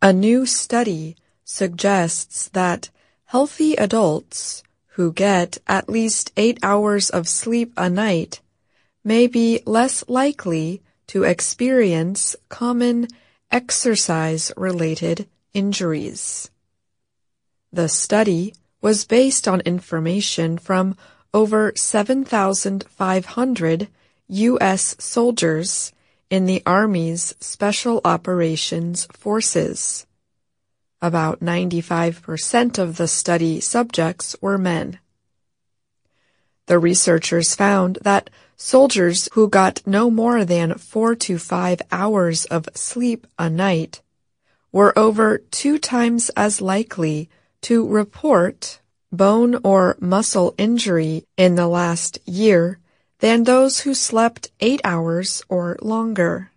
A new study suggests that healthy adults who get at least eight hours of sleep a night may be less likely to experience common exercise-related injuries. The study was based on information from over 7,500 U.S. soldiers in the Army's Special Operations Forces. About 95% of the study subjects were men. The researchers found that soldiers who got no more than four to five hours of sleep a night were over two times as likely to report bone or muscle injury in the last year than those who slept eight hours or longer.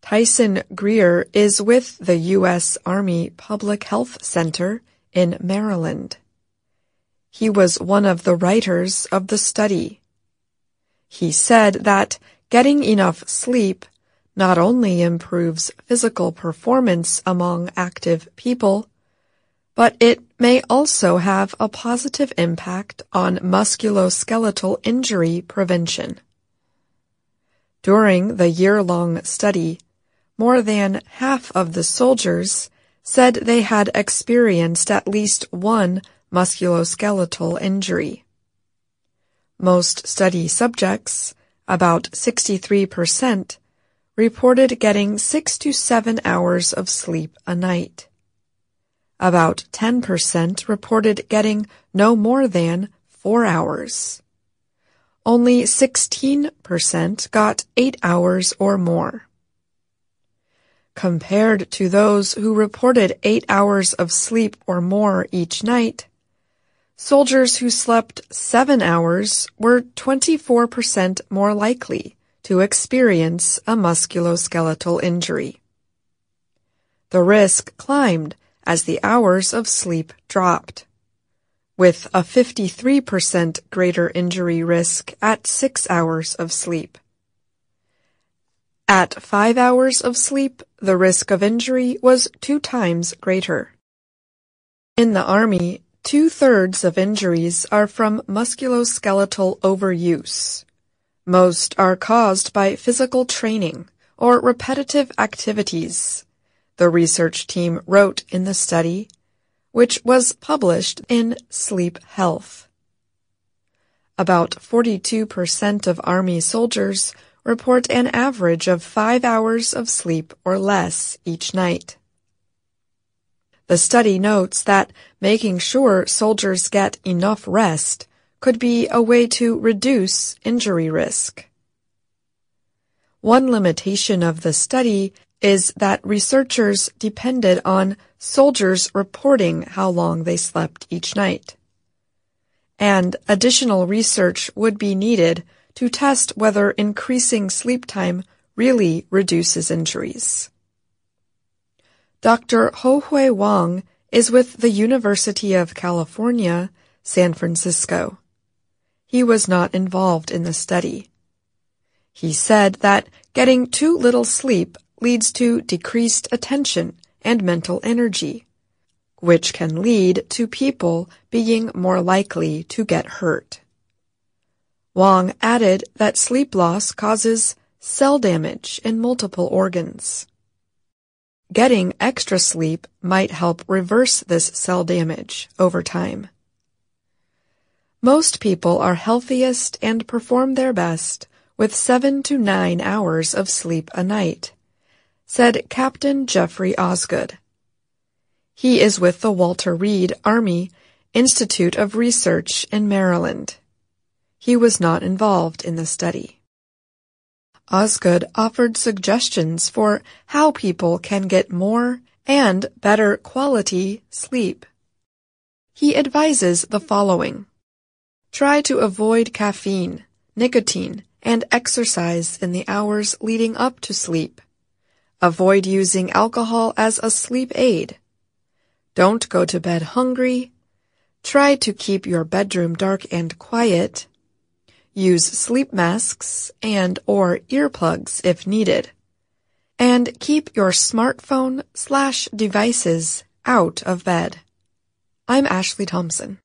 Tyson Grier is with the U.S. Army Public Health Center in Maryland. He was one of the writers of the study. He said that getting enough sleep not only improves physical performance among active people, but it may also have a positive impact on musculoskeletal injury prevention. During the year-long study, more than half of the soldiers said they had experienced at least one musculoskeletal injury. Most study subjects, about 63%, reported getting six to seven hours of sleep a night. About 10% reported getting no more than four hours. Only 16% got eight hours or more. Compared to those who reported eight hours of sleep or more each night, soldiers who slept seven hours were 24% more likely to experience a musculoskeletal injury. The risk climbed as the hours of sleep dropped, with a 53% greater injury risk at 6 hours of sleep. At 5 hours of sleep, the risk of injury was two times greater. In the Army, two-thirds of injuries are from musculoskeletal overuse. Most are caused by physical training or repetitive activities the research team wrote in the study, which was published in Sleep Health. About 42% of Army soldiers report an average of five hours of sleep or less each night. The study notes that making sure soldiers get enough rest could be a way to reduce injury risk. One limitation of the study is that researchers depended on soldiers reporting how long they slept each night. And additional research would be needed to test whether increasing sleep time really reduces injuries. Dr. Ho-Hui Wang is with the University of California, San Francisco. He was not involved in the study. He said that getting too little sleep leads to decreased attention and mental energy, which can lead to people being more likely to get hurt. Wang added that sleep loss causes cell damage in multiple organs. Getting extra sleep might help reverse this cell damage over time. Most people are healthiest and perform their best with seven to nine hours of sleep a night said Captain Jeffrey Osgood. He is with the Walter Reed Army Institute of Research in Maryland. He was not involved in the study. Osgood offered suggestions for how people can get more and better quality sleep. He advises the following. Try to avoid caffeine, nicotine, and exercise in the hours leading up to sleep. Avoid using alcohol as a sleep aid. Don't go to bed hungry. Try to keep your bedroom dark and quiet. Use sleep masks and or earplugs if needed. and keep your smartphone slash devices out of bed. I'm Ashley Thompson.